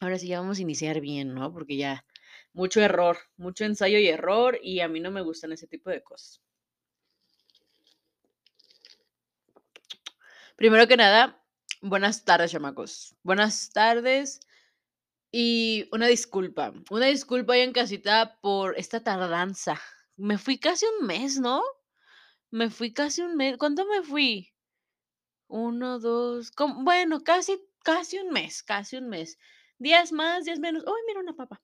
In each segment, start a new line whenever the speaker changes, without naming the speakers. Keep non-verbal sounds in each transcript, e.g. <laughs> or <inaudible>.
Ahora sí ya vamos a iniciar bien, ¿no? Porque ya mucho error, mucho ensayo y error y a mí no me gustan ese tipo de cosas. Primero que nada, buenas tardes, chamacos. Buenas tardes y una disculpa. Una disculpa ahí en casita por esta tardanza. Me fui casi un mes, ¿no? Me fui casi un mes. ¿Cuánto me fui? Uno, dos, bueno, casi, casi un mes, casi un mes. Días más, días menos. Uy, mira una papa.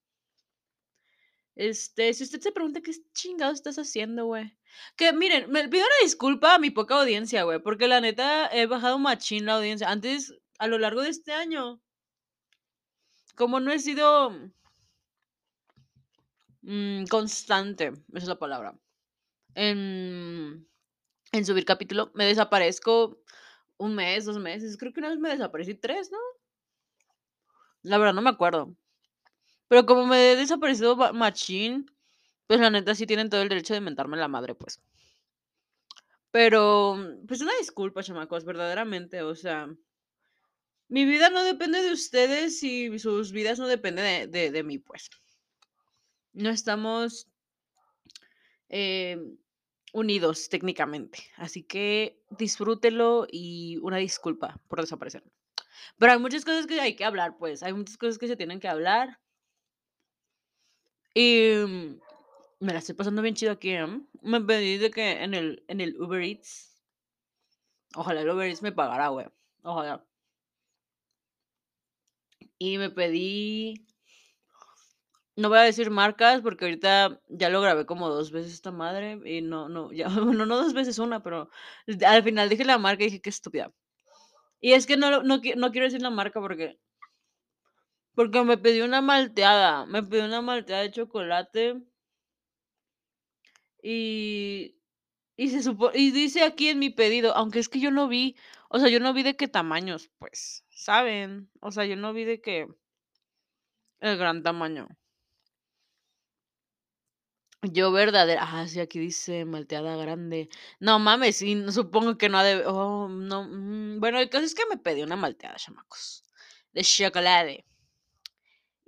Este, si usted se pregunta qué chingados estás haciendo, güey. Que miren, me pido una disculpa a mi poca audiencia, güey, porque la neta he bajado machín la audiencia. Antes, a lo largo de este año, como no he sido mm, constante, esa es la palabra, en, en subir capítulo, me desaparezco un mes, dos meses. Creo que una vez me desaparecí tres, ¿no? La verdad no me acuerdo. Pero como me he desaparecido machín, pues la neta sí tienen todo el derecho de mentarme la madre, pues. Pero, pues una disculpa, chamacos, verdaderamente, o sea, mi vida no depende de ustedes y sus vidas no dependen de, de, de mí, pues. No estamos eh, unidos técnicamente, así que disfrútelo y una disculpa por desaparecer. Pero hay muchas cosas que hay que hablar, pues, hay muchas cosas que se tienen que hablar y mm, me la estoy pasando bien chido aquí, ¿eh? Me pedí de que en el, en el Uber Eats, ojalá el Uber Eats me pagara, güey, ojalá. Y me pedí, no voy a decir marcas porque ahorita ya lo grabé como dos veces esta madre y no, no, ya, <laughs> bueno, no dos veces una, pero al final dije la marca y dije qué estúpida. Y es que no, no, no quiero decir la marca porque, porque me pedí una malteada, me pedí una malteada de chocolate y, y se supo, y dice aquí en mi pedido, aunque es que yo no vi, o sea, yo no vi de qué tamaños, pues, ¿saben? O sea, yo no vi de qué el gran tamaño. Yo verdadera ah, sí, aquí dice malteada grande. No mames, sí, supongo que no ha de oh, no, mm, bueno, el caso es que me pedí una malteada, chamacos, de chocolate.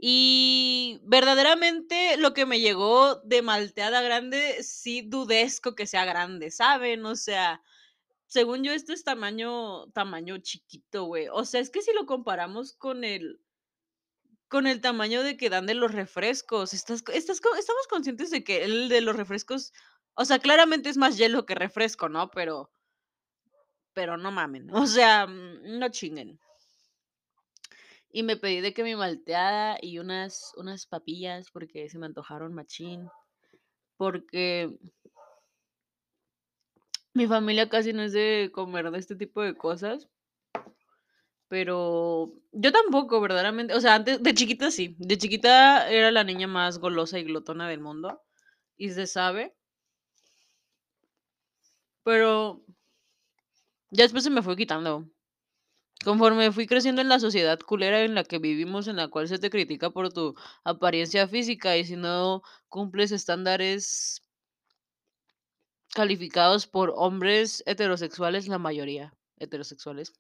Y verdaderamente lo que me llegó de malteada grande, sí dudesco que sea grande, ¿saben? O sea, según yo esto es tamaño tamaño chiquito, güey. O sea, es que si lo comparamos con el con el tamaño de que dan de los refrescos. Estás estás estamos conscientes de que el de los refrescos, o sea, claramente es más hielo que refresco, ¿no? Pero pero no mamen, <laughs> o sea, mm, no chinguen. Y me pedí de que mi malteada y unas unas papillas porque se me antojaron machín, porque mi familia casi no es de comer de este tipo de cosas, pero yo tampoco, verdaderamente, o sea, antes de chiquita sí, de chiquita era la niña más golosa y glotona del mundo, y se sabe. Pero ya después se me fue quitando. Conforme fui creciendo en la sociedad culera en la que vivimos, en la cual se te critica por tu apariencia física y si no cumples estándares calificados por hombres heterosexuales, la mayoría heterosexuales,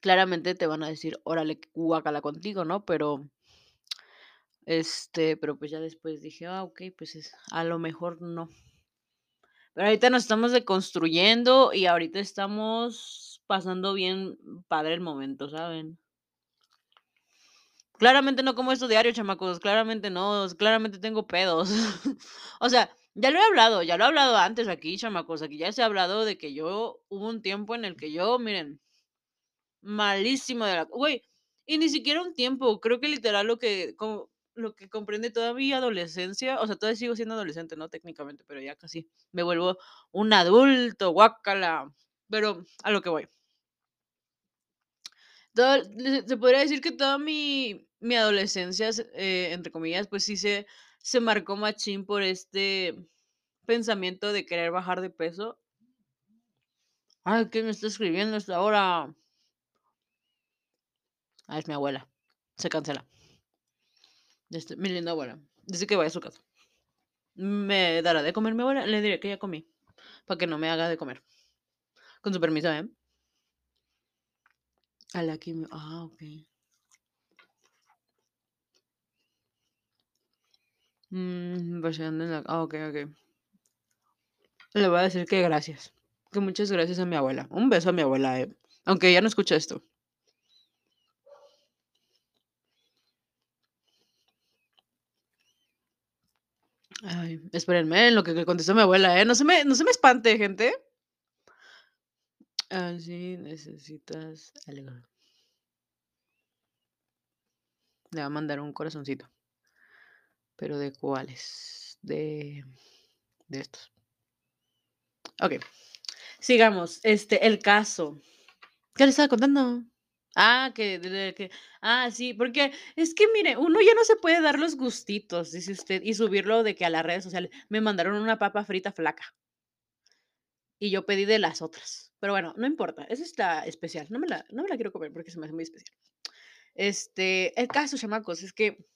claramente te van a decir, órale, guácala contigo, ¿no? Pero, este, pero pues ya después dije, ah, ok, pues es, a lo mejor no. Pero ahorita nos estamos deconstruyendo y ahorita estamos pasando bien padre el momento, ¿saben? Claramente no como esto diario, chamacos, claramente no, claramente tengo pedos. <laughs> O sea, ya lo he hablado, ya lo he hablado antes aquí, chamacos, aquí ya se ha hablado de que yo hubo un tiempo en el que yo, miren, malísimo de la güey, y ni siquiera un tiempo, creo que literal lo que lo que comprende toda mi adolescencia, o sea, todavía sigo siendo adolescente, ¿no? Técnicamente, pero ya casi me vuelvo un adulto, guácala. Pero a lo que voy. Todo se podría decir que toda mi mi adolescencia, eh, entre comillas, pues sí se se marcó machín por este pensamiento de querer bajar de peso. Ay, ¿quién me está escribiendo a esta hora? Ah, es mi abuela. Se cancela. Este, mi linda abuela. Dice que vaya a su casa. Me dará de comer mi abuela. Le diré que ya comí. Para que no me haga de comer. Con su permiso, ¿eh? A la quimio. Ah, ok. Mmm, la... Ah, ok, ok. Le voy a decir que gracias. Que muchas gracias a mi abuela. Un beso a mi abuela, eh. Aunque ya no escucha esto. Ay, espérenme en lo que contestó mi abuela, ¿eh? No se me no se me espante, gente. Ah, sí, necesitas algo. Le va a mandar un corazoncito. Pero, ¿de cuáles? De de estos. Okey, sigamos. Este, el caso. ¿Qué le estaba contando? Ah, que ah, sí, porque es que mire, uno ya no se puede dar los gustitos, dice usted, y subirlo de que a las redes sociales. Me mandaron una papa frita flaca. Y yo pedí de las otras. Pero bueno, no importa, esa está especial. No me la no me la quiero comer porque se me hace muy especial. Este, el caso, chamacos, es que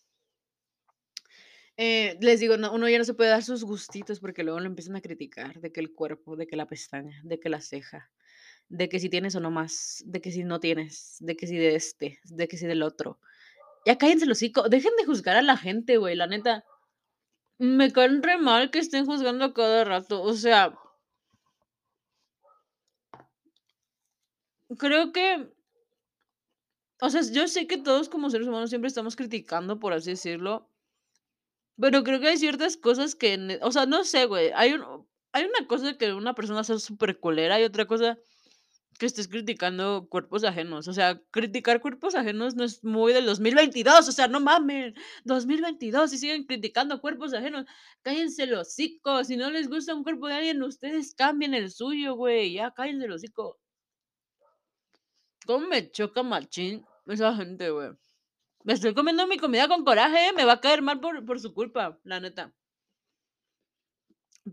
eh, les digo, no, uno ya no se puede dar sus gustitos porque luego lo empiezan a criticar, de que el cuerpo, de que la pestaña, de que la ceja, de que si tienes o no más, de que si no tienes, de que si de este, de que si del otro. Ya cállense el hocico, dejen de juzgar a la gente, güey, la neta. Me caen re mal que estén juzgando a cada rato, o sea creo que o sea, yo sé que todos como seres humanos siempre estamos criticando, por así decirlo. Pero creo que hay ciertas cosas que o sea, no sé, güey, hay un hay una cosa que una persona sea superculera, y otra cosa que estés criticando cuerpos ajenos. O sea, criticar cuerpos ajenos no es muy del 2022, o sea, no mamen, 2022 y siguen criticando cuerpos ajenos. Cállense el hocico, si no les gusta un cuerpo de alguien, ustedes cambien el suyo, güey, ya cállense el hocico. Cómo me choca machín esa gente, güey. Me estoy comiendo mi comida con coraje. Me va a caer mal por por su culpa, la neta.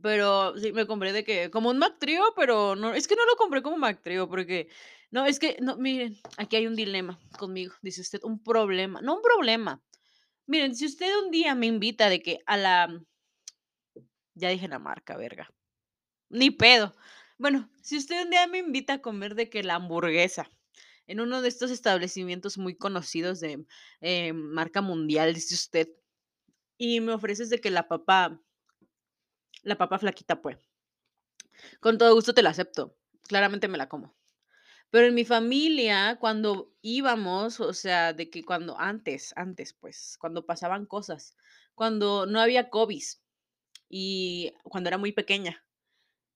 Pero sí, me compré de que como un McTrio, pero no es que no lo compré como McTrio, porque no, es que no, miren, aquí hay un dilema conmigo, dice usted, un problema, no un problema. Miren, si usted un día me invita de que a la ya dije la marca, verga. Ni pedo. Bueno, si usted un día me invita a comer de que la hamburguesa en uno de estos establecimientos muy conocidos de, eh, marca mundial, dice usted, y me ofreces de que la papa la papa flaquita, pues. Con todo gusto te la acepto, claramente me la como. Pero en mi familia, cuando íbamos, o sea, de que cuando antes antes, pues, cuando pasaban cosas, cuando no había Covis, y cuando era muy pequeña,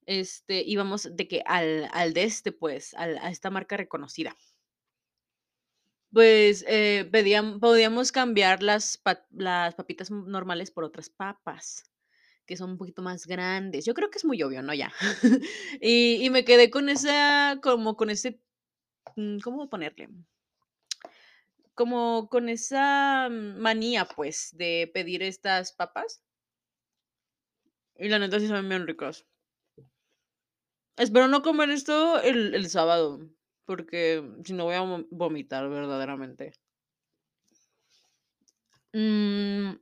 este, íbamos de que al al de este, pues, a esta marca reconocida. Pues, eh, podíamos cambiar las las papitas normales por otras papas, que son un poquito más grandes. Yo creo que es muy obvio, ¿no? Ya. <laughs> Y y me quedé con esa como con ese, mm, ¿cómo ponerle? Como con esa manía, pues, de pedir estas papas. Y la neta sí saben bien ricas. Espero no comer esto el el sábado, porque si no voy a vom vomitar verdaderamente. Mm.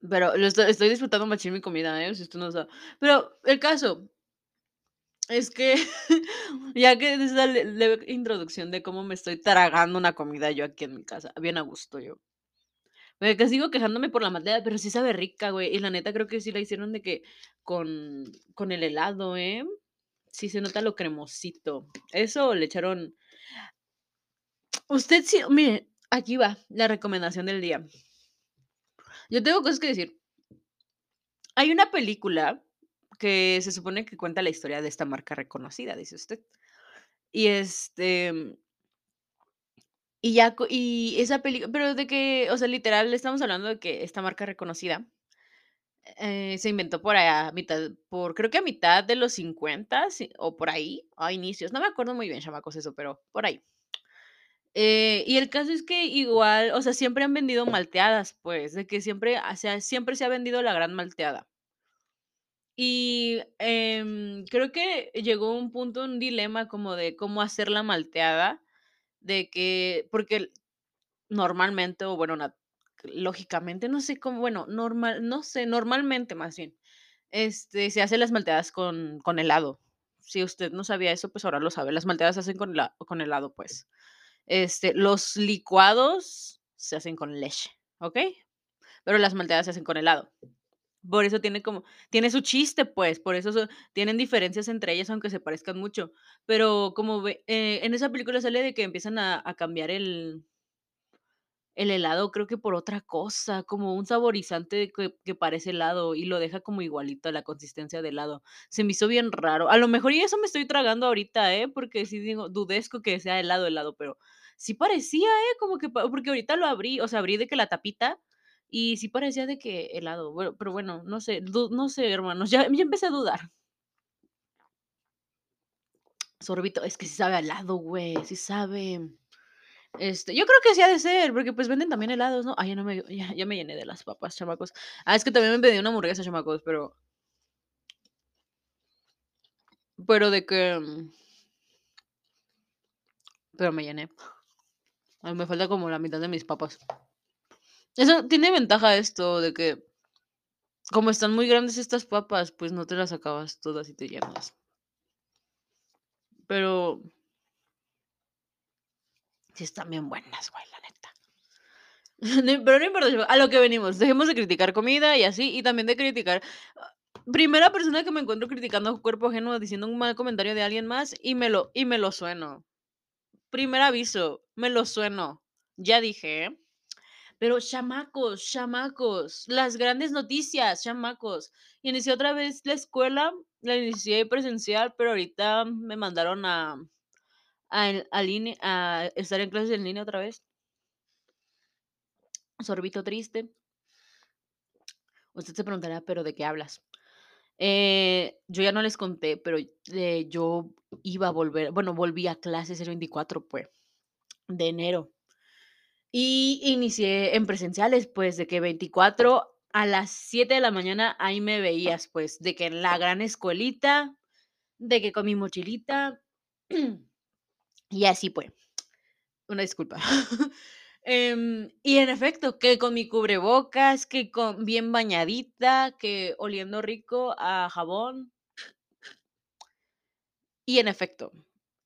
Pero estoy disfrutando machín mi comida, ¿eh? Si usted no sabe. Pero el caso es que <laughs> ya que esa le leve introducción de cómo me estoy tragando una comida yo aquí en mi casa, bien a gusto yo. De que sigo quejándome por la malteada, pero sí sabe rica, güey. Y la neta creo que sí la hicieron de que con con el helado, ¿eh? Sí se nota lo cremosito. Eso le echaron Usted sí mire, aquí va la recomendación del día. Yo tengo cosas que decir. Hay una película que se supone que cuenta la historia de esta marca reconocida, dice usted. Y, este y ya y esa peli pero de que, o sea, literal, estamos hablando de que esta marca reconocida, eh, se inventó por a mitad por creo que a mitad de los 50s o por ahí, a inicios, no me acuerdo muy bien, chamacos, eso, pero por ahí. Eh, y el caso es que igual, o sea, siempre han vendido malteadas, pues, de que siempre, o sea, siempre se ha vendido la gran malteada. Y, em, creo que llegó un punto, un dilema como de cómo hacer la malteada, de que porque normalmente, o bueno, lógicamente, no sé cómo, bueno, normal, no sé, normalmente, más bien, este, se hacen las malteadas con con helado. Si usted no sabía eso, pues ahora lo sabe. Las malteadas se hacen con hela con helado, pues. Este, los licuados se hacen con leche. ¿ok? Pero las malteadas se hacen con helado. Por eso tiene como tiene su chiste, pues, por eso so tienen diferencias entre ellas, aunque se parezcan mucho. Pero como ve eh, en esa película sale de que empiezan a cambiar el el helado, creo que por otra cosa, como un saborizante que que parece helado y lo deja como igualito a la consistencia de helado. Se me hizo bien raro. A lo mejor y eso me estoy tragando ahorita, ¿eh? Porque sí digo dudesco que sea helado, helado, pero sí parecía, ¿eh? Como que porque ahorita lo abrí, o sea, abrí de que la tapita y sí parecía de que helado. Pero bueno, no sé, no sé, hermanos, ya ya empecé a dudar. Sorbito, es que sí sabe helado, güey, sí sabe. Este, yo creo que sí ha de ser, porque, pues, venden también helados, ¿no? Ay, ya no me <laughs> ya ya me llené de las papas, chamacos. Ah, es que también me pedí una hamburguesa, chamacos, pero pero de que, mm pero me llené. Me falta como la mitad de mis papas. Eso tiene ventaja esto de que como están muy grandes estas papas, pues, no te las acabas todas y te llenas. Pero sí están bien buenas, güey, la neta. <laughs> Pero no importa, a lo que venimos, dejemos de criticar comida y así, y también de criticar ah, primera persona que me encuentro criticando cuerpo ajeno, diciendo un mal comentario de alguien más, y me lo y me lo sueno. Primer aviso, me lo sueno. Ya dije. Pero chamacos, chamacos, las grandes noticias, chamacos. Inicié otra vez la escuela, la inicié presencial, pero ahorita me mandaron a a a a estar en clases en línea otra vez. Sorbito triste. Usted se preguntará, ¿pero de qué hablas? Eh, yo ya no les conté, pero, eh, yo iba a volver, bueno, volví a clases el 24, pues, de enero. Y inicié en presenciales, pues, de que 24 a las 7 de la mañana, ahí me veías, pues, de que en la gran escuelita, de que con mi mochilita, <clears throat> y así, pues. Una disculpa. <laughs> Em, y en efecto, que con mi cubrebocas, que con bien bañadita, que oliendo rico a jabón. Y en efecto,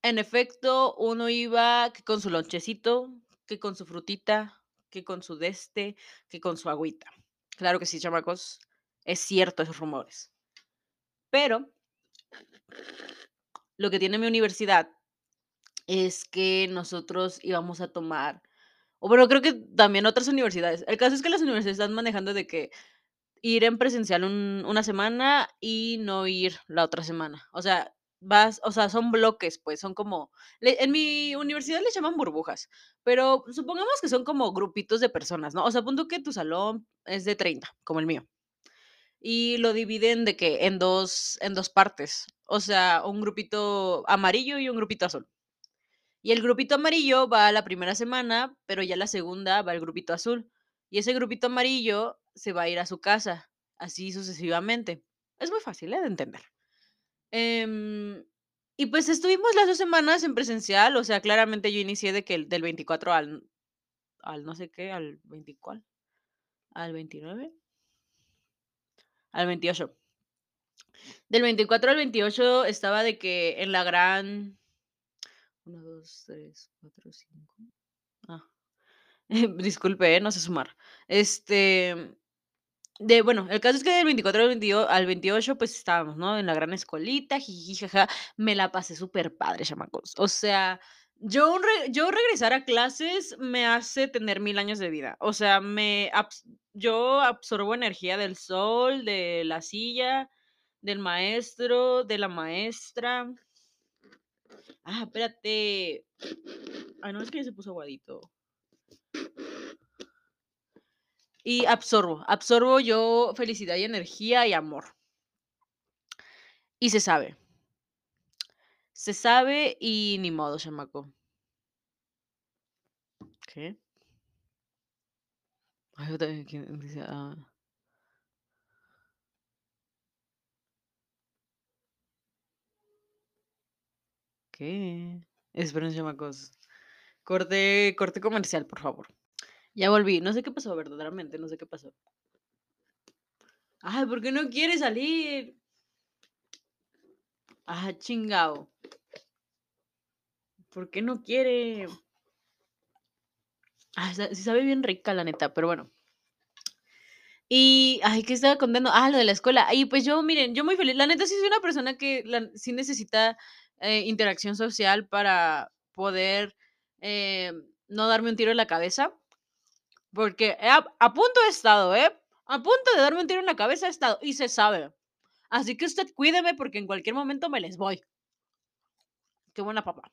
en efecto, uno iba que con su lonchecito, que con su frutita, que con su de este, que con su agüita. Claro que sí, chamacos, es cierto esos rumores. Pero lo que tiene mi universidad es que nosotros íbamos a tomar o bueno, creo que también otras universidades. El caso es que las universidades están manejando de que ir en presencial un una semana y no ir la otra semana. O sea, vas o sea, son bloques, pues, son como en mi universidad les llaman burbujas, pero supongamos que son como grupitos de personas, ¿no? O sea, pon tú que tu salón es de 30, como el mío. Y lo dividen de que en 2 en 2 partes, o sea, un grupito amarillo y un grupito azul. Y el grupito amarillo va a la primera semana, pero ya la segunda va el grupito azul. Y ese grupito amarillo se va a ir a su casa, así sucesivamente. Es muy fácil, ¿eh? de entender. Em, y pues estuvimos las 2 semanas en presencial, o sea, claramente yo inicié de que el del 24 al al no sé qué, al 20, ¿cuál? ¿Al 29? Al 28. Del 24 al 28 estaba de que en la gran 1, 2, 3, 4, 5. Ah, <laughs> disculpe, ¿eh? No sé sumar. Este, de bueno, el caso es que del 24 al 22 al 28, pues estábamos, ¿no? En la gran escuelita, jijiji, jaja. Me la pasé súper padre, chamacos. O sea, yo re yo regresar a clases me hace tener 1000 años de vida. O sea, me yo absorbo energía del sol, de la silla, del maestro, de la maestra. Ah, espérate. Ay, no, es que ya se puso aguadito. Y absorbo, absorbo yo felicidad y energía y amor. Y se sabe. Se sabe y ni modo, chamaco. ¿Qué? Ay, yo también dice, ah. Esperen, chamacos. Corte corte comercial, por favor. Ya volví. No sé qué pasó, verdaderamente, no sé qué pasó. Ay, ¿por qué no quiere salir? Ah, chingado. ¿Por qué no quiere? Ah, sí sabe bien rica, la neta, pero bueno. Y, ay, ¿qué estaba contando? Ah, lo de la escuela. Y, pues, yo, miren, yo muy feliz. La neta sí soy una persona que sí necesita, eh, interacción social para poder, eh, no darme un tiro en la cabeza, porque he a punto he estado, ¿eh? A punto de darme un tiro en la cabeza he estado, y se sabe. Así que usted cuídeme, porque en cualquier momento me les voy. Qué buena papa.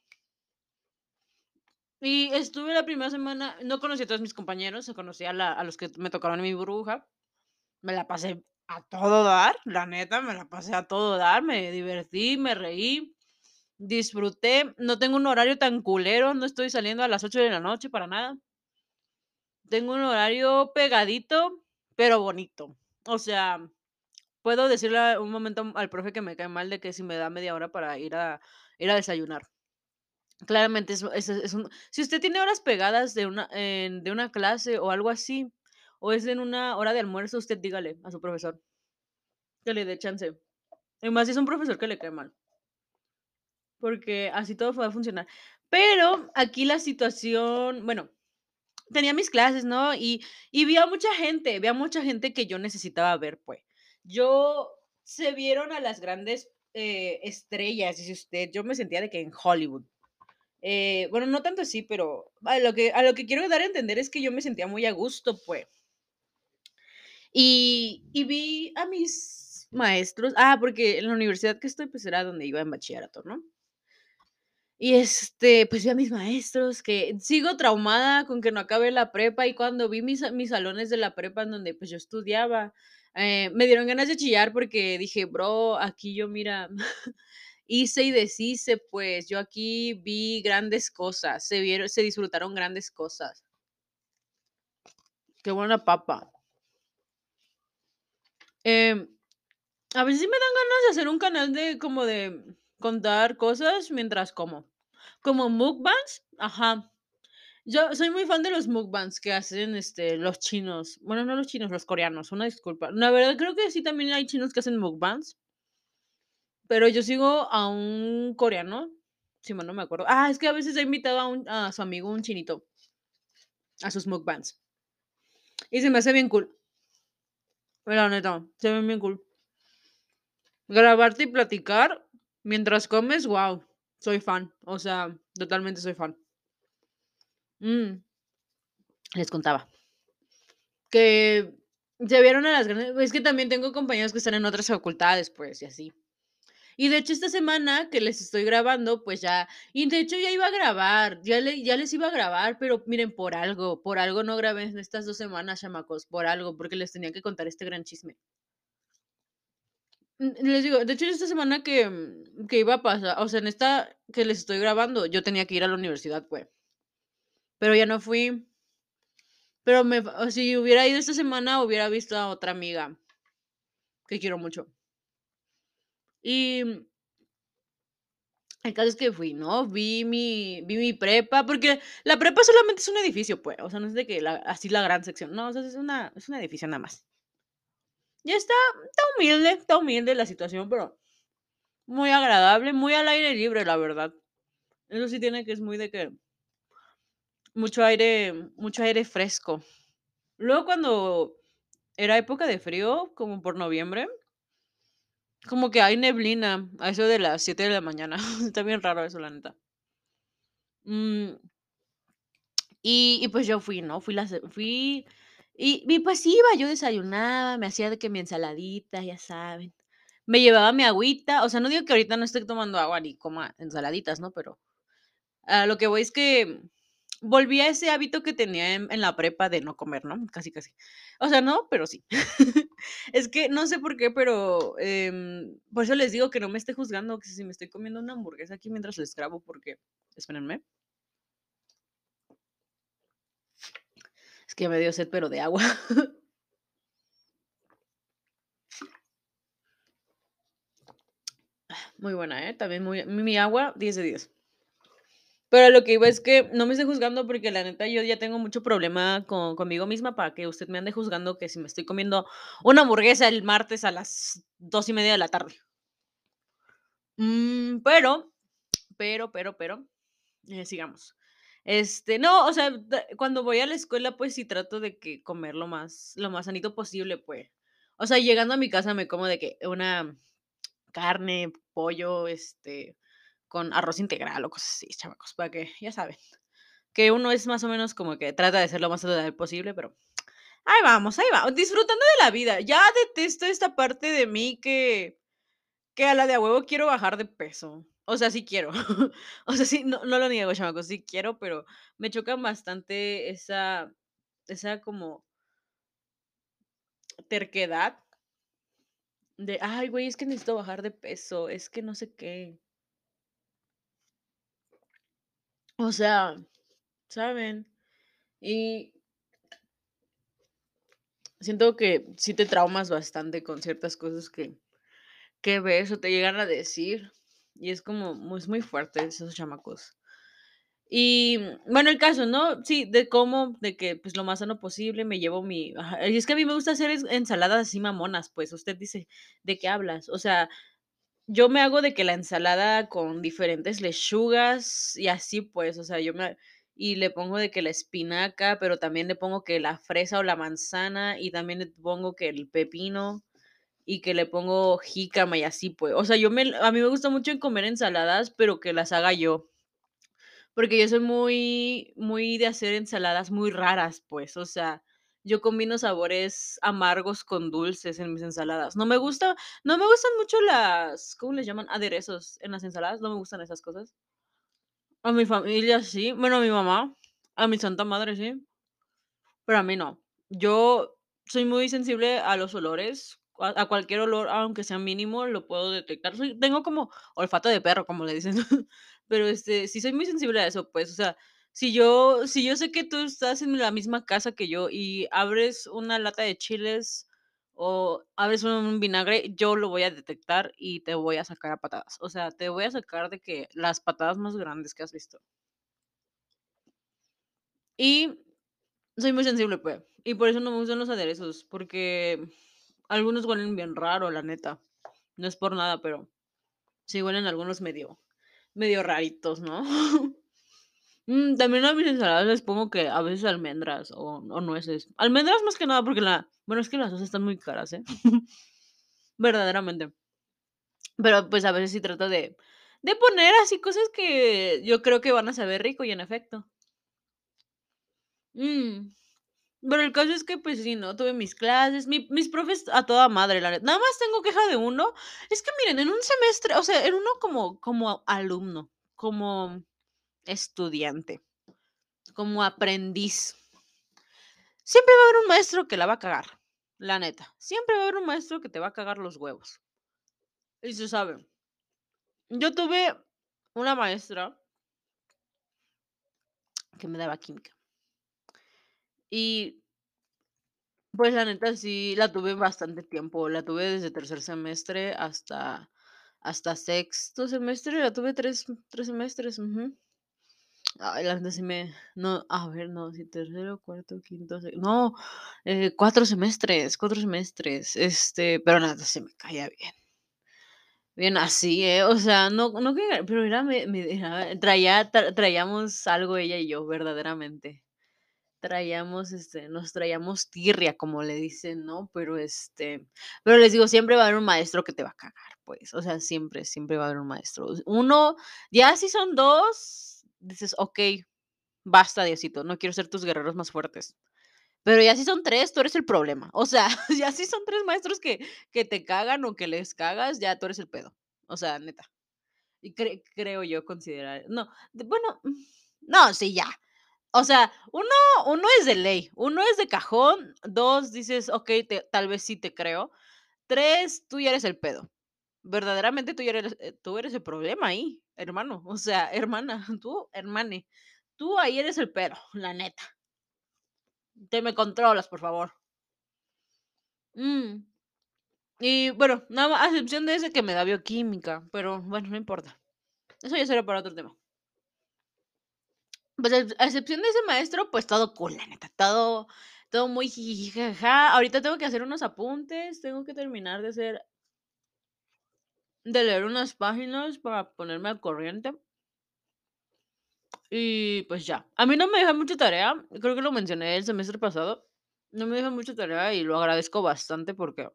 Y estuve la primera semana no conocí a todos mis compañeros, conocí a la a los que me tocaron en mi burbuja. Me la pasé a todo dar, la neta, me la pasé a todo dar, me divertí, me reí, disfruté. No tengo un horario tan culero, no estoy saliendo a las 8 de la noche para nada. Tengo un horario pegadito, pero bonito. O sea, puedo decirle un momento al profe que me cae mal de que si me da media hora para ir a ir a desayunar. Claramente, eso es un si usted tiene horas pegadas de una, de una clase o algo así, o es en una hora de almuerzo, usted dígale a su profesor que le dé chance. Y más si es un profesor que le cae mal. Porque así todo va a funcionar. Pero aquí la situación, bueno, tenía mis clases, ¿no? Y y vi a mucha gente, vi a mucha gente que yo necesitaba ver, pues. Yo se vieron a las grandes, eh, estrellas, dice usted, yo me sentía de que en Hollywood. Eh, bueno, no tanto así, pero a lo que a lo que quiero dar a entender es que yo me sentía muy a gusto, pues. Y y vi a mis maestros ah, porque en la universidad que estoy, pues, era donde iba en bachillerato, ¿no? Y, este, pues, vi a mis maestros que sigo traumada con que no acabé la prepa, y cuando vi mis mis salones de la prepa en donde, pues, yo estudiaba, eh, me dieron ganas de chillar porque dije: "Bro, aquí yo, mira, <laughs> hice y deshice, pues, yo aquí vi grandes cosas, se vieron se disfrutaron grandes cosas". Qué buena papa. Em, a veces sí me dan ganas de hacer un canal de como de contar cosas mientras como. Como mukbangs, ajá. Yo soy muy fan de los mukbangs que hacen, este, los chinos. Bueno, no los chinos, los coreanos, una disculpa. La verdad, creo que sí también hay chinos que hacen mukbangs. Pero yo sigo a un coreano, si mal no me acuerdo. Ah, es que a veces ha invitado a un a su amigo, un chinito a sus mukbangs. Y se me hace bien cool. La neta, se ven bien cool. Grabarte y platicar mientras comes, guau, soy fan. O sea, totalmente soy fan. Mm. Les contaba. Que se vieron a las grandes es que también tengo compañeros que están en otras facultades, pues, y así. Y de hecho, esta semana que les estoy grabando, pues ya y de hecho ya iba a grabar, ya ya les iba a grabar, pero miren, por algo, por algo no grabé en estas 2 semanas, chamacos, por algo, porque les tenía que contar este gran chisme. Les digo, de hecho, esta semana que, mm, que iba a pasar, o sea, en esta que les estoy grabando, yo tenía que ir a la universidad, pues. Pero ya no fui. Pero me si hubiera ido esta semana, hubiera visto a otra amiga que quiero mucho. Y mm el caso es que fui, ¿no? Vi mi vi mi prepa, porque la prepa solamente es un edificio, pues, o sea, no es de que la así la gran sección, no, o sea, es una es un edificio nada más. Y está está humilde, está humilde la situación, pero muy agradable, muy al aire libre, la verdad. Eso sí tiene que es muy de que mucho aire mucho aire fresco. Luego, cuando era época de frío, como por noviembre como que hay neblina a eso de las 7 de la mañana. <laughs> Está bien raro eso, la neta. Mm. Y y pues yo fui, ¿no? Fui la fui y y pues iba, yo desayunaba, me hacía de que mi ensaladita, ya saben. Me llevaba mi agüita, o sea, no digo que ahorita no esté tomando agua ni coma ensaladitas, ¿no? Pero a lo que voy es que volví a ese hábito que tenía en en la prepa de no comer, ¿no? Casi, casi. O sea, no, pero sí. <laughs> Es que no sé por qué, pero, em, por eso les digo que no me esté juzgando, que si me estoy comiendo una hamburguesa aquí mientras les grabo, porque espérenme. Es que me dio sed, pero de agua. <laughs> Muy buena, ¿eh? También muy mi agua, 10 de 10. Pero lo que iba es que no me esté juzgando, porque la neta yo ya tengo mucho problema con conmigo misma para que usted me ande juzgando que si me estoy comiendo una hamburguesa el martes a las 2 y media de la tarde. Mm, pero, pero, pero, pero, eh, sigamos. Este, no, o sea, cuando voy a la escuela, pues sí trato de que comer lo más lo más sanito posible, pues. O sea, llegando a mi casa me como de que una carne, pollo, este, con arroz integral o cosas así, chamacos, para que ya saben, que uno es más o menos como que trata de ser lo más saludable posible, pero ahí vamos, ahí vamos, disfrutando de la vida. Ya detesto esta parte de mí que que a la de a huevo quiero bajar de peso. O sea, sí quiero. <laughs> O sea, sí, no no lo niego, chamacos, sí quiero, pero me chocan bastante esa esa como terquedad de: "Ay, güey, es que necesito bajar de peso, es que no sé qué". O sea, ¿saben? Y siento que sí te traumas bastante con ciertas cosas que que ves o te llegan a decir, y es como es muy fuerte esos chamacos. Y, mm, bueno, el caso, ¿no? Sí, de cómo, de que, pues, lo más sano posible, me llevo mi y es que a mí me gusta hacer ensaladas así mamonas, pues, usted dice: "¿De qué hablas?". O sea, yo me hago de que la ensalada con diferentes lechugas y así, pues, o sea, yo me y le pongo de que la espinaca, pero también le pongo que la fresa o la manzana, y también le pongo que el pepino, y que le pongo jícama y así, pues. O sea, yo me a mí me gusta mucho comer ensaladas, pero que las haga yo. Porque yo soy muy muy de hacer ensaladas muy raras, pues, o sea, yo combino sabores amargos con dulces en mis ensaladas. No me gusta no me gustan mucho las, ¿cómo les llaman? Aderezos en las ensaladas, no me gustan esas cosas. A mi familia sí, bueno, a mi mamá, a mi santa madre sí. Pero a mí no. Yo soy muy sensible a los olores, a cualquier olor, aunque sea mínimo, lo puedo detectar. Soy tengo como olfato de perro, como le dicen. <laughs> Pero, este, sí soy muy sensible a eso, pues, o sea, si yo si yo sé que tú estás en la misma casa que yo y abres una lata de chiles o abres un vinagre, yo lo voy a detectar y te voy a sacar a patadas. O sea, te voy a sacar de que las patadas más grandes que has visto. Y soy muy sensible, pues, y por eso no me gustan los aderezos, porque algunos huelen bien raro, la neta. No es por nada, pero sí huelen algunos medio medio raritos, ¿no? <laughs> Mm, también a mis ensaladas les pongo que a veces almendras o nueces. Almendras más que nada porque la bueno, es que las nueces están muy caras, ¿eh? <laughs> Verdaderamente. Pero, pues, a veces sí trato de de poner así cosas que yo creo que van a saber rico y en efecto. Mm. Pero el caso es que, pues sí, ¿no? Tuve mis clases, mi mis profes a toda madre, la neta. Nada más tengo queja de uno. Es que miren, en un semestre, o sea, en uno como como alumno, como estudiante, como aprendiz siempre va a haber un maestro que la va a cagar, la neta. Siempre va a haber un maestro que te va a cagar los huevos. Y se sabe. Yo tuve una maestra que me daba química. Y pues, la neta, sí la tuve bastante tiempo. La tuve desde tercer semestre hasta hasta sexto semestre, la tuve 3 3 semestres, la neta sí me no, a ver, no, sí, tercero, cuarto, quinto, se no, eh, 4 semestres, 4 semestres, este, pero neta sí me caía bien. Bien así, ¿eh? O sea, no no que pero era me dejaba traía tra traíamos algo ella y yo, verdaderamente. Traíamos, este, nos traíamos tirria, como le dicen, ¿no? Pero, este, pero les digo, siempre va a haber un maestro que te va a cagar, pues, o sea, siempre, siempre va a haber un maestro. Uno, ya si son 2, dices: "Okey, basta, Diosito, no quiero ser tus guerreros más fuertes". Pero ya si son 3, tú eres el problema. O sea, <laughs> ya si son 3 maestros que que te cagan o que les cagas, ya tú eres el pedo. O sea, neta. Y cre creo yo considerar no, bueno, mm, no, sí, ya. O sea, uno uno es de ley, uno es de cajón, 2 dices: "Okey, te tal vez sí te creo". 3 tú ya eres el pedo. Verdaderamente tú ya eres eh, tú eres el problema ahí, hermano, o sea, hermana, <laughs> tú, hermane, tú ahí eres el pedo, la neta. Te me controlas, por favor. Mm. Y bueno, nada má a excepción de ese que me da bioquímica, pero bueno, no importa. Eso ya será para otro tema. Pues, a excepción de ese maestro, pues, todo cool, la neta, todo todo muy jajaja. Ahorita tengo que hacer unos apuntes, tengo que terminar de hacer de leer unas páginas para ponerme al corriente. Y, pues, ya. A mí no me dejan mucha tarea, creo que lo mencioné el semestre pasado. No me dejan mucha tarea y lo agradezco bastante porque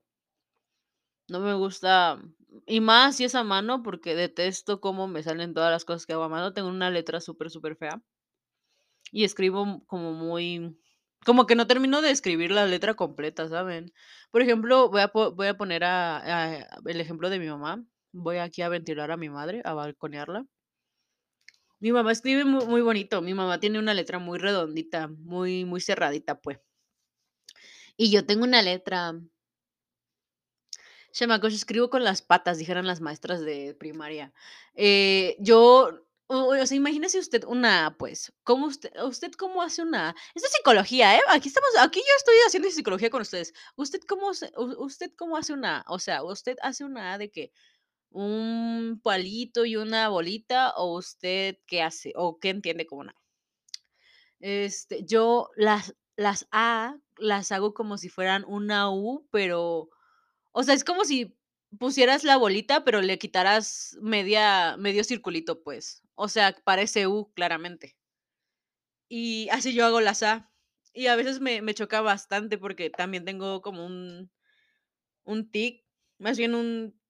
no me gusta, y más si es a mano, porque detesto cómo me salen todas las cosas que hago a mano. Tengo una letra súper, superfea. Y escribo como muy como que no termino de escribir la letra completa, ¿saben? Por ejemplo, voy a voy a poner el ejemplo de mi mamá. Voy aquí a ventilar a mi madre, a balconearla. Mi mamá escribe mu muy bonito. Mi mamá tiene una letra muy redondita, muy muy cerradita, pues. Y yo tengo una letra Chamacos, yo escribo con las patas, dijeran las maestras de primaria. Eh, yo, o sea, imagínese usted una pues, ¿cómo usted usted cómo hace una? Esto es psicología, ¿eh? Aquí estamos aquí yo estoy haciendo psicología con ustedes. ¿Usted cómo usted cómo hace una? O sea, ¿usted hace una de qué? ¿Un palito y una bolita o usted qué hace o qué entiende como una? Este, yo las las A las hago como si fueran una U, pero, o sea, es como si pusieras la bolita, pero le quitaras media medio circulito, pues. O sea, parece U, claramente. Y así yo hago las A. Y a veces me me choca bastante porque también tengo como un un tic, más bien un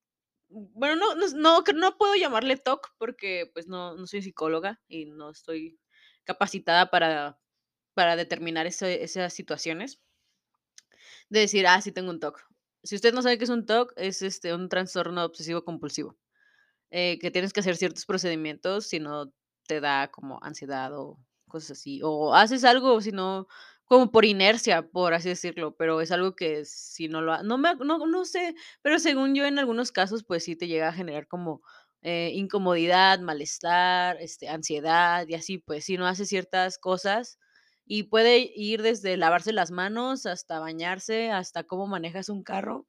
bueno, no no no no puedo llamarle TOC porque, pues, no no soy psicóloga y no estoy capacitada para para determinar ese esas situaciones. De decir: "Ah, sí tengo un TOC". Si usted no sabe qué es un TOC, es, este, un trastorno obsesivo compulsivo, eh, que tienes que hacer ciertos procedimientos, si no te da como ansiedad o cosas así, o haces algo, si no como por inercia, por así decirlo, pero es algo que si no lo ha no me no no sé, pero según yo en algunos casos, pues sí te llega a generar como, eh, incomodidad, malestar, este, ansiedad y así, pues, si no haces ciertas cosas, y puede ir desde lavarse las manos hasta bañarse, hasta cómo manejas un carro.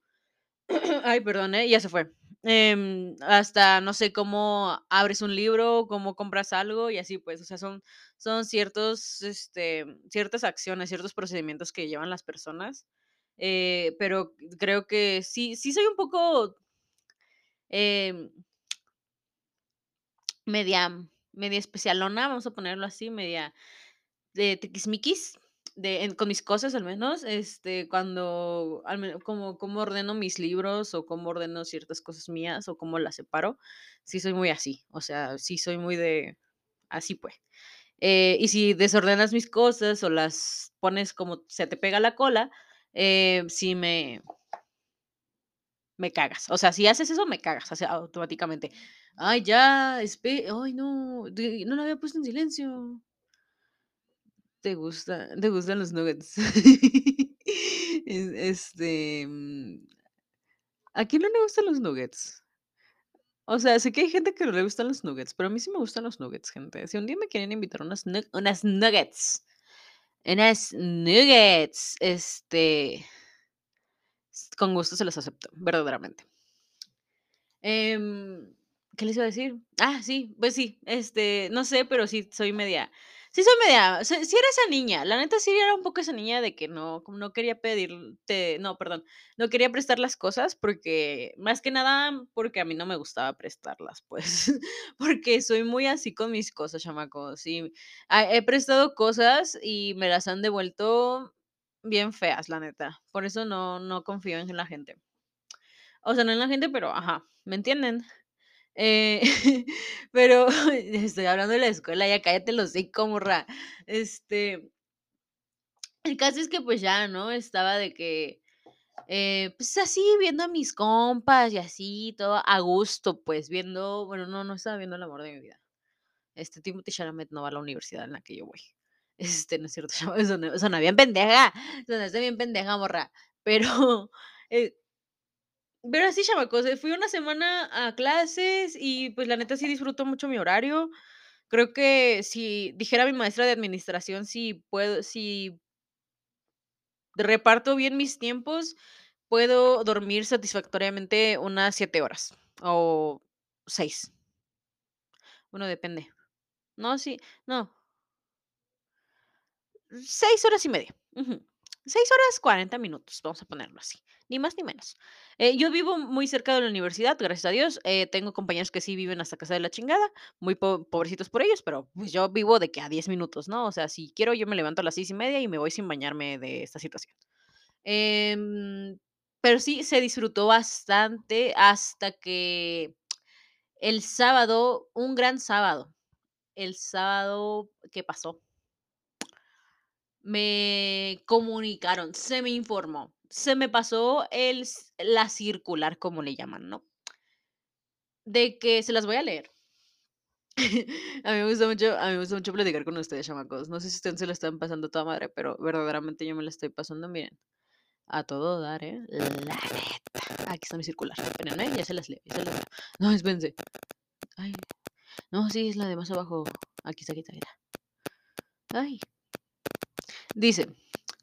<clears throat> Ay, perdón, ¿eh? Ya se fue. Em, hasta no sé cómo abres un libro, cómo compras algo y así, pues, o sea, son son ciertos, este, ciertas acciones, ciertos procedimientos que llevan las personas, eh, pero creo que sí sí soy un poco em media media especialona, vamos a ponerlo así, media de tiquismiquis, de en con mis cosas al menos, este, cuando al men como cómo ordeno mis libros o cómo ordeno ciertas cosas mías o cómo las separo, sí soy muy así, o sea, sí soy muy de así, pues. Eh, y si desordenas mis cosas o las pones como se te pega la cola, eh, sí me me cagas. O sea, si haces eso, me cagas, o sea, automáticamente. Ay, ya, ay, no, no lo había puesto en silencio. Te gusta te gustan los nuggets. <laughs> Es este, mm ¿a quién no le gustan los nuggets? O sea, sé que hay gente que no le gustan los nuggets, pero a mí sí me gustan los nuggets, gente. Si un día me quieren invitar unas unas nuggets, unas nuggets, este con gusto se los acepto, verdaderamente. Em, ¿qué les iba a decir? Ah, sí, pues sí, este, no sé, pero sí soy media sí soy media sí sí era esa niña, la neta sí era un poco esa niña de que no no quería pedirte no, perdón, no quería prestar las cosas porque, más que nada, porque a mí no me gustaba prestarlas, <laughs> pues, porque soy muy así con mis cosas, chamacos, y, ah, he prestado cosas y me las han devuelto bien feas, la neta. Por eso no no confío en la gente. O sea, no en la gente, pero ajá, ¿me entienden? Eh, <laughs> pero <laughs> estoy hablando de la escuela, ya cállate el hocico, morra. Este el caso es que, pues, ya, ¿no? Estaba de que, eh, pues, así viendo a mis compas y así, todo a gusto, pues, viendo bueno, no, no estaba viendo el amor de mi vida. Este, Timothée Chalamet no va a la universidad en la que yo voy. <laughs> Este, no es cierto, soné bien pendeja, sonaste bien pendeja, morra. Pero, eh pero así, chamacos, eh, fui una semana a clases y, pues, la neta sí disfruto mucho mi horario. Creo que si dijera mi maestra de administración, si puedo si reparto bien mis tiempos, puedo dormir satisfactoriamente unas 7 horas o 6. Bueno, depende. No, sí, no. 6 horas y media. 6 horas 40 minutos, vamos a ponerlo así, ni más ni menos. Eh, yo vivo muy cerca de la universidad, gracias a Dios. Eh, tengo compañeros que sí viven hasta casa de la chingada, muy po- pobrecitos por ellos, pero pues yo vivo de que a 10 minutos, ¿no? O sea, si quiero, yo me levanto a las seis y media y me voy sin bañarme de esta situación. Em, pero sí, se disfrutó bastante hasta que el sábado, un gran sábado, el sábado que pasó, me comunicaron, se me informó, se me pasó el, la circular, como le llaman, ¿no? De que se las voy a leer. <laughs> A mí me gusta mucho, a mí me gusta mucho platicar con ustedes, chamacos. No sé si ustedes se la están pasando toda madre, pero verdaderamente yo me la estoy pasando, miren, a todo dar, ¿eh? La neta. Aquí está mi circular. Espérenme, ya se las leo, ya se las leo. No, espérense. Ay, no, sí, es la de más abajo. Aquí está, aquí está, aquí. Ay. Dice,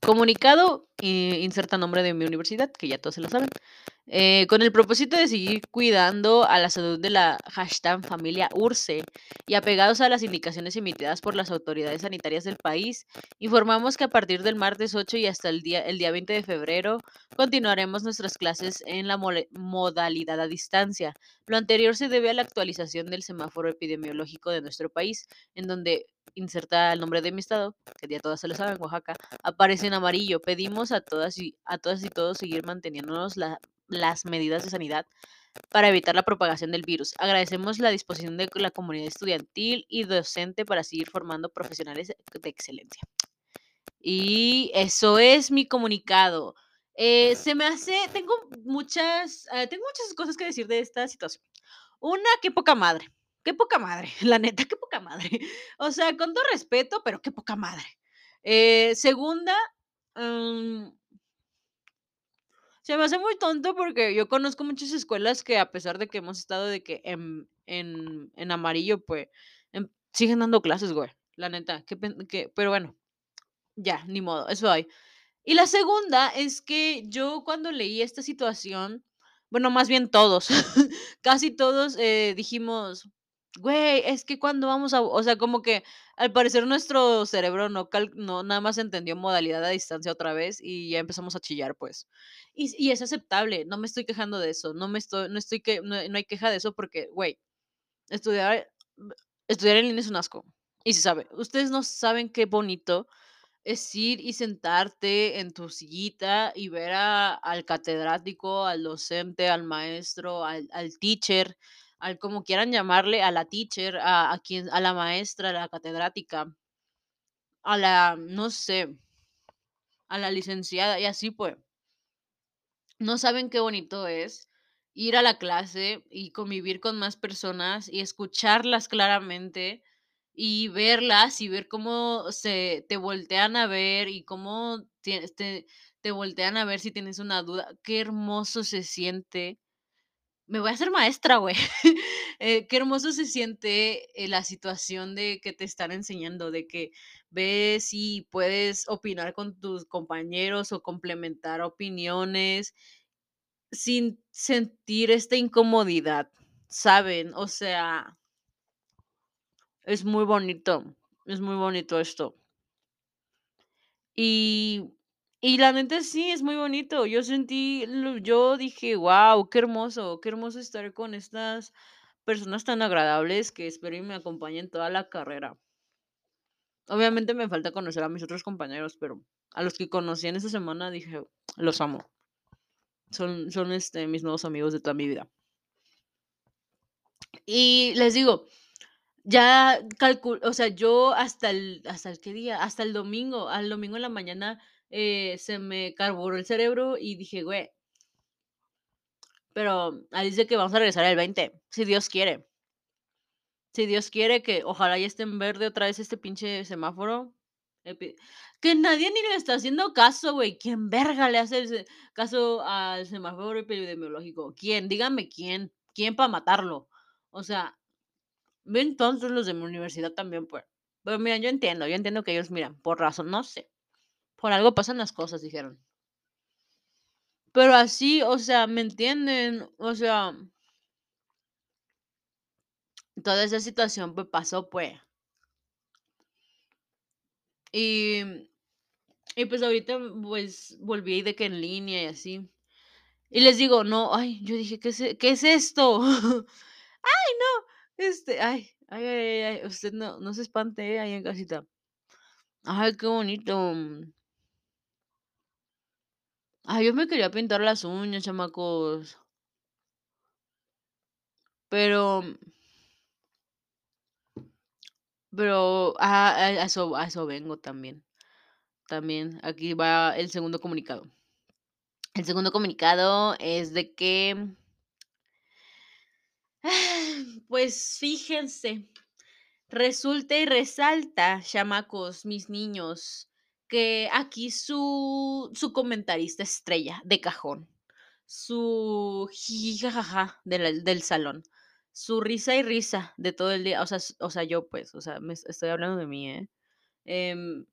comunicado, eh, inserta nombre de mi universidad, que ya todos se lo saben. Eh, con el propósito de seguir cuidando a la salud de la hashtag familia URSE y apegados a las indicaciones emitidas por las autoridades sanitarias del país, informamos que a partir del martes 8 y hasta el día, el día 20 de febrero continuaremos nuestras clases en la modalidad a distancia. Lo anterior se debe a la actualización del semáforo epidemiológico de nuestro país, en donde inserta el nombre de mi estado, que ya todas se lo saben, Oaxaca, aparece en amarillo. Pedimos a todas y a todas y todos seguir manteniéndonos la- las medidas de sanidad para evitar la propagación del virus. Agradecemos la disposición de la comunidad estudiantil y docente para seguir formando profesionales de excelencia. Y eso es mi comunicado. Eh, se me hace, tengo muchas, eh, tengo muchas cosas que decir de esta situación. Una, qué poca madre, qué poca madre, <laughs> la neta, qué poca madre. O sea, con todo respeto, pero qué poca madre. Eh, segunda, mm, se me hace muy tonto porque yo conozco muchas escuelas que a pesar de que hemos estado de que en, en, en amarillo, pues em, siguen dando clases, güey. La neta, qué pen- qué- pero bueno, ya, ni modo, eso hay. Y la segunda es que yo cuando leí esta situación, bueno, más bien todos, <laughs> casi todos eh, dijimos, güey, es que cuando vamos a, o sea, como que al parecer nuestro cerebro no, cal- no nada más entendió modalidad a distancia otra vez y ya empezamos a chillar, pues. Y, y es aceptable, no me estoy quejando de eso, no me estoy, no estoy que, no, no hay queja de eso porque, güey, estudiar, estudiar en línea es un asco. Y se sabe, ustedes no saben qué bonito es ir y sentarte en tu sillita y ver a- al catedrático, al docente, al maestro, al, al teacher, al como quieran llamarle, a la teacher, a, a quien, a la maestra, a la catedrática, a la, no sé, a la licenciada y así pues. No saben qué bonito es ir a la clase y convivir con más personas y escucharlas claramente y verlas y ver cómo se te voltean a ver y cómo tie- te, te voltean a ver si tienes una duda. Qué hermoso se siente. Me voy a hacer maestra, güey. <laughs> Eh, qué hermoso se siente eh, la situación de que te están enseñando, de que ves y puedes opinar con tus compañeros o complementar opiniones sin sentir esta incomodidad, ¿saben? O sea, es muy bonito, es muy bonito esto. Y, y la neta sí, es muy bonito. Yo sentí, lo- yo dije, wow, qué hermoso, qué hermoso estar con estas personas tan agradables que espero y me acompañen toda la carrera. Obviamente me falta conocer a mis otros compañeros, pero a los que conocí en esta semana dije, los amo. Son, son este, mis nuevos amigos de toda mi vida. Y les digo, Ya calculo, o sea, yo hasta el ¿hasta el qué día? Hasta el domingo, al domingo en la mañana, eh, se me carburó el cerebro y dije: "Güey, pero ahí dice que vamos a regresar el 20, si Dios quiere". Si Dios quiere que ojalá ya esté en verde otra vez este pinche semáforo, que nadie ni le está haciendo caso, güey, ¿quién verga le hace caso al semáforo epidemiológico? ¿Quién? Díganme quién, ¿quién para matarlo? O sea, Bien tontos los de mi universidad también, pues. Pero mira, yo entiendo, yo entiendo que ellos, miran, por razón, no sé, por algo pasan las cosas, dijeron. Pero así, o sea, ¿me entienden? O sea, toda esa situación pues pasó, pues. Y, Y pues ahorita, pues, volví de que en línea y así. Y les digo, no, ay, yo dije, ¿qué es, e- qué es esto? <laughs> ay, no, este, ay, ay, ay, ay, usted no, no se espante eh, ahí en casita. Ay, qué bonito. Ay, yo me quería pintar las uñas, chamacos. Pero, pero, ah, a eso, a eso vengo también. También, aquí va el segundo comunicado. El segundo comunicado es de que, <sighs> pues fíjense, resulta y resalta, chamacos, mis niños, que aquí su, su comentarista estrella de cajón, su jijajaja del, del salón, su risa y risa de todo el día, o sea, o sea, yo pues, o sea, me es- estoy hablando de mí, ¿eh? Em,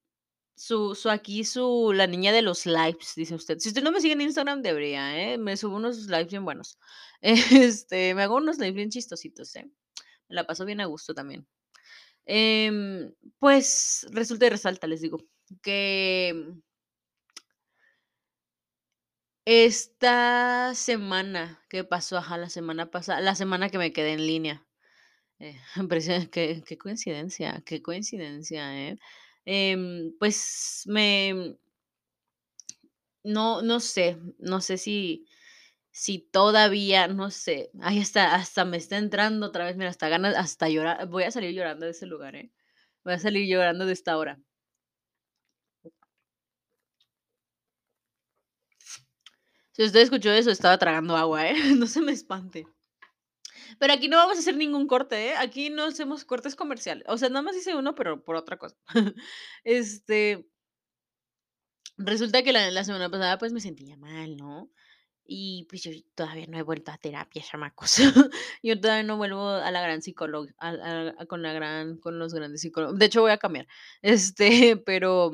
su, su aquí, su, la niña de los lives, dice usted. Si usted no me sigue en Instagram, debería, ¿eh? Me subo unos lives bien buenos. <laughs> Este, me hago unos lives bien chistositos, ¿eh? Me la paso bien a gusto también. Em, pues resulta y resalta, les digo, que esta semana que pasó, ajá, la semana pasada, la semana que me quedé en línea, eh, <laughs> qué, qué coincidencia, qué coincidencia, ¿eh? Em, pues me, no, no sé, no sé si, si todavía, no sé, ahí hasta, hasta me está entrando otra vez, mira, hasta ganas, hasta llorar, voy a salir llorando de ese lugar, ¿eh? Voy a salir llorando de esta hora. Usted escuchó eso, estaba tragando agua, ¿eh? <laughs> No se me espante. Pero aquí no vamos a hacer ningún corte, ¿eh? Aquí no hacemos cortes comerciales. O sea, nada más hice uno, pero por otra cosa. <laughs> Este, resulta que la, la semana pasada pues me sentía mal, ¿no? Y pues yo todavía no he vuelto a terapia, chamacos. <laughs> Yo todavía no vuelvo a la gran psicóloga, con la gran, con los grandes psicólogos. De hecho, voy a cambiar. Este, pero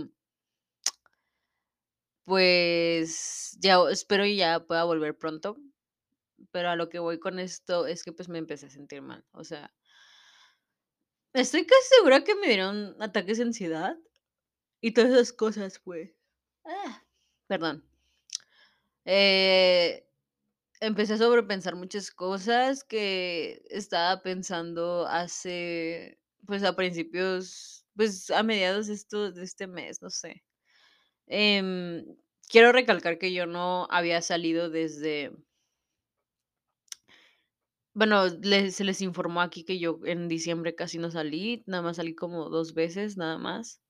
pues ya espero y ya pueda volver pronto. Pero a lo que voy con esto es que pues me empecé a sentir mal. O sea, estoy casi segura que me dieron ataques de ansiedad y todas esas cosas, pues. Ah, perdón. Eh, empecé a sobrepensar muchas cosas que estaba pensando hace, pues a principios, pues a mediados de, esto, de este mes, no sé. Em, quiero recalcar que yo no había salido desde, bueno, se les informó aquí que yo en diciembre casi no salí, nada más salí como dos veces, nada más.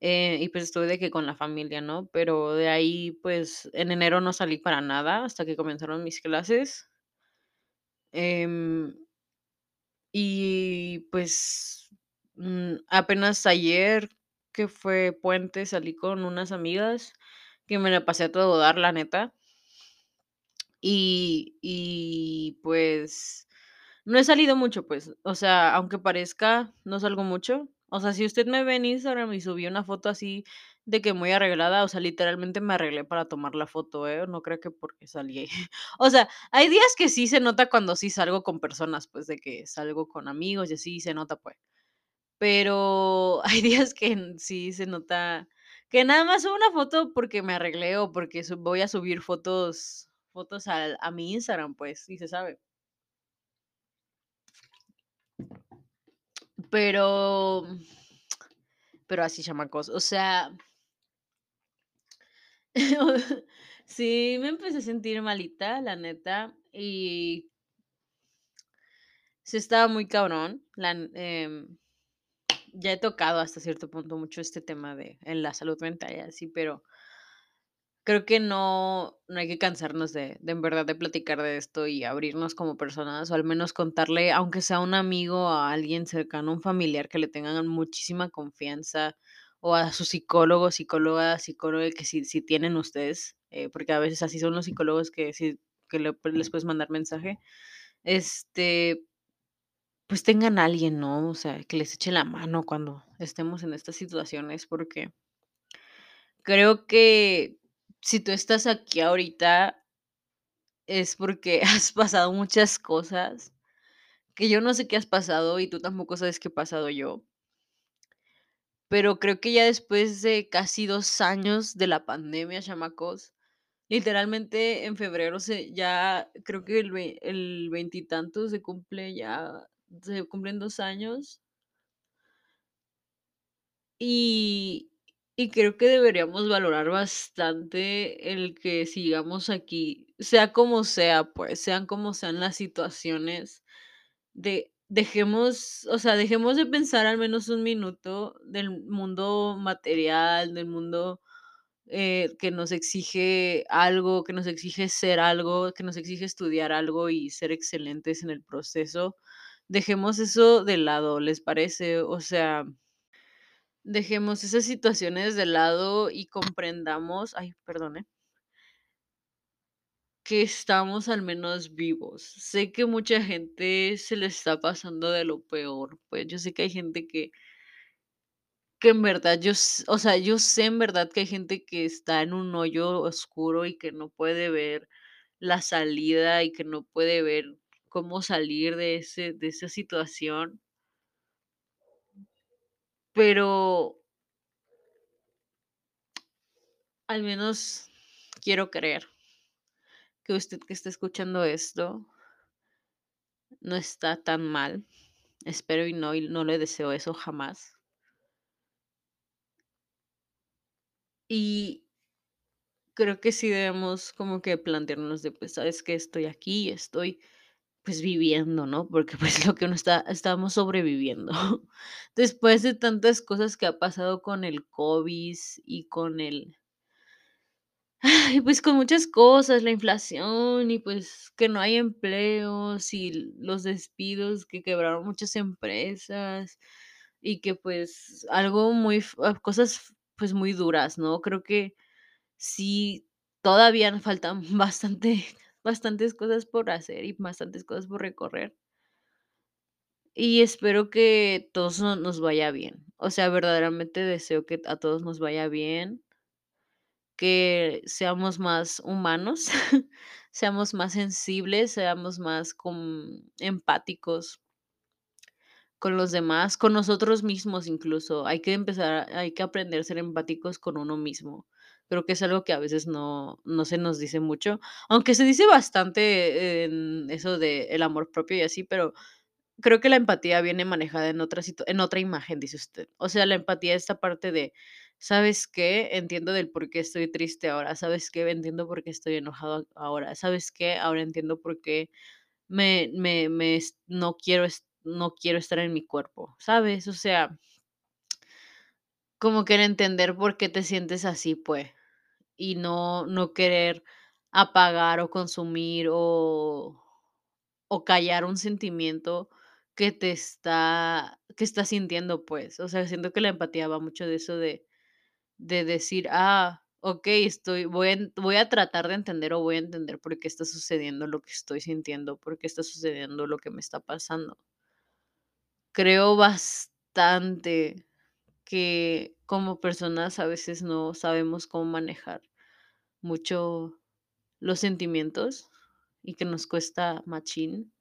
eh, y pues estuve de que con la familia, ¿no? Pero de ahí, pues en enero no salí para nada hasta que comenzaron mis clases. Em, Y pues, mm, apenas ayer, que fue puente, salí con unas amigas que me la pasé a todo dar, la neta. Y, y pues no he salido mucho, pues. O sea, aunque parezca, no salgo mucho. O sea, si usted me ve en Instagram y subí una foto así de que muy arreglada, o sea, literalmente me arreglé para tomar la foto, ¿eh? No creo que porque salí. <laughs> O sea, hay días que sí se nota cuando sí salgo con personas, pues de que salgo con amigos y así se nota, pues. Pero <laughs> hay días que sí se nota que nada más subo una foto porque me arreglé o porque voy a subir fotos, fotos al- a mi Instagram, pues, y se sabe. Pero, pero así, chamacos. O sea, <laughs> sí me empecé a sentir malita, la neta, y sí estaba muy cabrón. La, em, ya he tocado hasta cierto punto mucho este tema de en la salud mental y así, pero creo que no, no hay que cansarnos de, de en verdad de platicar de esto y abrirnos como personas, o al menos contarle, aunque sea un amigo, a alguien cercano, un familiar que le tengan muchísima confianza, o a su psicólogo, psicóloga, psicólogo que si, si tienen ustedes, eh, porque a veces así son los psicólogos que, sí, que le- les puedes mandar mensaje, este, pues tengan a alguien, ¿no? O sea, que les eche la mano cuando estemos en estas situaciones, porque creo que si tú estás aquí ahorita es porque <laughs> has pasado muchas cosas que yo no sé qué has pasado y tú tampoco sabes qué he pasado yo, Pero creo que ya después de casi 2 años de la pandemia, chamacos, literalmente en febrero se ya creo que el veintitantos se cumple ya se cumplen 2 años. Y y creo que deberíamos valorar bastante el que sigamos aquí, sea como sea, pues, sean como sean las situaciones, de dejemos, o sea, dejemos de pensar al menos un minuto del mundo material, del mundo, eh, que nos exige algo, que nos exige ser algo, que nos exige estudiar algo y ser excelentes en el proceso. Dejemos eso de lado, ¿les parece? O sea Dejemos esas situaciones de lado y comprendamos ay, perdón, ¿eh? que estamos al menos vivos. Sé que mucha gente se le está pasando de lo peor, pues, yo sé que hay gente que que en verdad yo o sea, yo sé en verdad que hay gente que está en un hoyo oscuro y que no puede ver la salida y que no puede ver cómo salir de ese de esa situación. Pero al menos quiero creer que usted que está escuchando esto no está tan mal. Espero y no, y no le deseo eso jamás. Y creo que sí debemos como que plantearnos de, pues, ¿sabes qué? Estoy aquí, estoy, pues, viviendo, ¿no? Porque, pues, <laughs> lo que uno está estamos sobreviviendo. Después de tantas cosas que ha pasado con el COVID y con el Ay, pues con muchas cosas, la inflación y pues que no hay empleos y los despidos que quebraron muchas empresas y que pues algo muy, ah, cosas pues muy duras, ¿no? Creo que sí, todavía faltan <laughs> bastante, bastantes cosas por hacer y bastantes cosas por recorrer. Y espero que todos no- nos vaya bien. O sea, verdaderamente deseo que a todos nos vaya bien que seamos más humanos, <laughs> seamos más sensibles, seamos más empáticos con los demás, con nosotros mismos incluso. Hay que empezar, hay que aprender a ser empáticos con uno mismo. Creo que es algo que a veces no, no se nos dice mucho, aunque se dice bastante en eso de el amor propio y así, pero Creo que la empatía viene manejada en otra en otra imagen, dice usted. O sea, la empatía, esta parte de, ¿sabes qué? Entiendo del por qué estoy triste ahora, ¿sabes qué? Entiendo por qué estoy enojado ahora, ¿sabes qué? Ahora entiendo por qué me me me es no quiero es no quiero estar en mi cuerpo, ¿sabes? O sea, como que entender por qué te sientes así, pues, y no no querer apagar o consumir o o callar un sentimiento que te está que estás sintiendo, pues. O sea, siento que la empatía va mucho de eso de de decir: "Ah, okey, estoy voy voy a tratar de entender o voy a entender por qué está sucediendo lo que estoy sintiendo, por qué está sucediendo lo que me está pasando". Creo bastante que como personas a veces no sabemos cómo manejar mucho los sentimientos y que nos cuesta machín.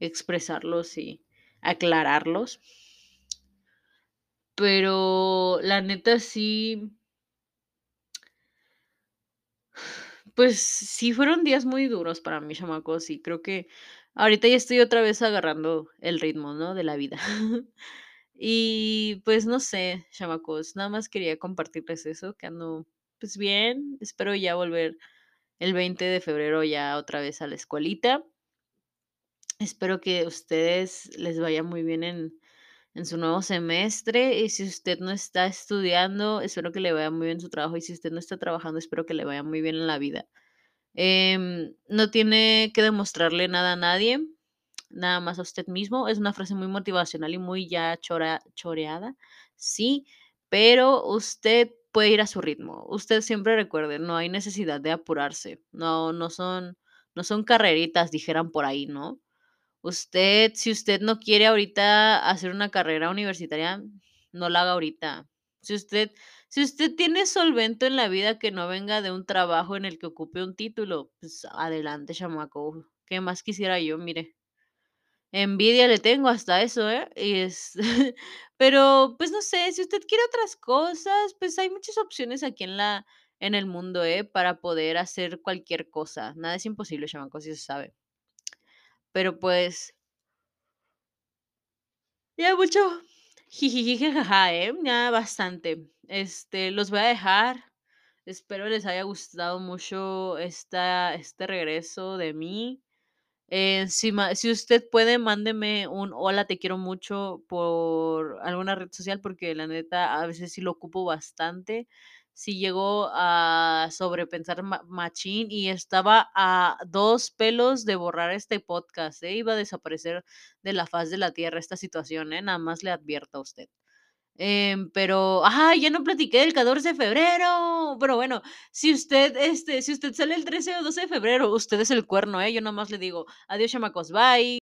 expresarlos y aclararlos. Pero la neta sí, pues sí fueron días muy duros para mí, chamacos, y creo que ahorita ya estoy otra vez agarrando el ritmo, ¿no? De la vida. <laughs> Y pues no sé, chamacos, nada más quería compartirles eso, que ando pues bien, espero ya volver el 20 de febrero ya otra vez a la escuelita. Espero que ustedes les vaya muy bien en, en su nuevo semestre y si usted no está estudiando, espero que le vaya muy bien su trabajo y si usted no está trabajando, espero que le vaya muy bien en la vida. Em, no tiene que demostrarle nada a nadie, nada más a usted mismo. Es una frase muy motivacional y muy ya chora- choreada, sí, pero usted puede ir a su ritmo. Usted siempre recuerde, no hay necesidad de apurarse. No, no son, no son carreritas, dijeran por ahí, ¿no? Usted, si usted no quiere ahorita hacer una carrera universitaria, no la haga ahorita. Si usted, si usted tiene solvento en la vida que no venga de un trabajo en el que ocupe un título, pues adelante, chamaco. ¿Qué más quisiera yo? Mire, Envidia le tengo hasta eso, ¿eh? Y es <laughs> pero, pues, no sé, si usted quiere otras cosas, pues, hay muchas opciones aquí en la en el mundo, ¿eh? Para poder hacer cualquier cosa. Nada es imposible, chamacos, y eso se sabe. Pero, pues ya mucho jijiji, jajaja, ¿eh? Ya bastante. Este, los voy a dejar. Espero les haya gustado mucho esta este regreso de mí. Eh, si si usted puede, mándeme un hola, te quiero mucho por alguna red social, porque la neta a veces sí lo ocupo bastante. Sí llego a sobrepensar ma machín y estaba a 2 pelos de borrar este podcast, ¿eh? Iba a desaparecer de la faz de la tierra esta situación, ¿eh? Nada más le advierto a usted. Em, pero ¡ay!, ya no platiqué del 14 de febrero. Pero bueno, si usted, este, si usted sale el 13 o 12 de febrero, usted es el cuerno, ¿eh? Yo nada más le digo: "Adiós, chamacos, bye".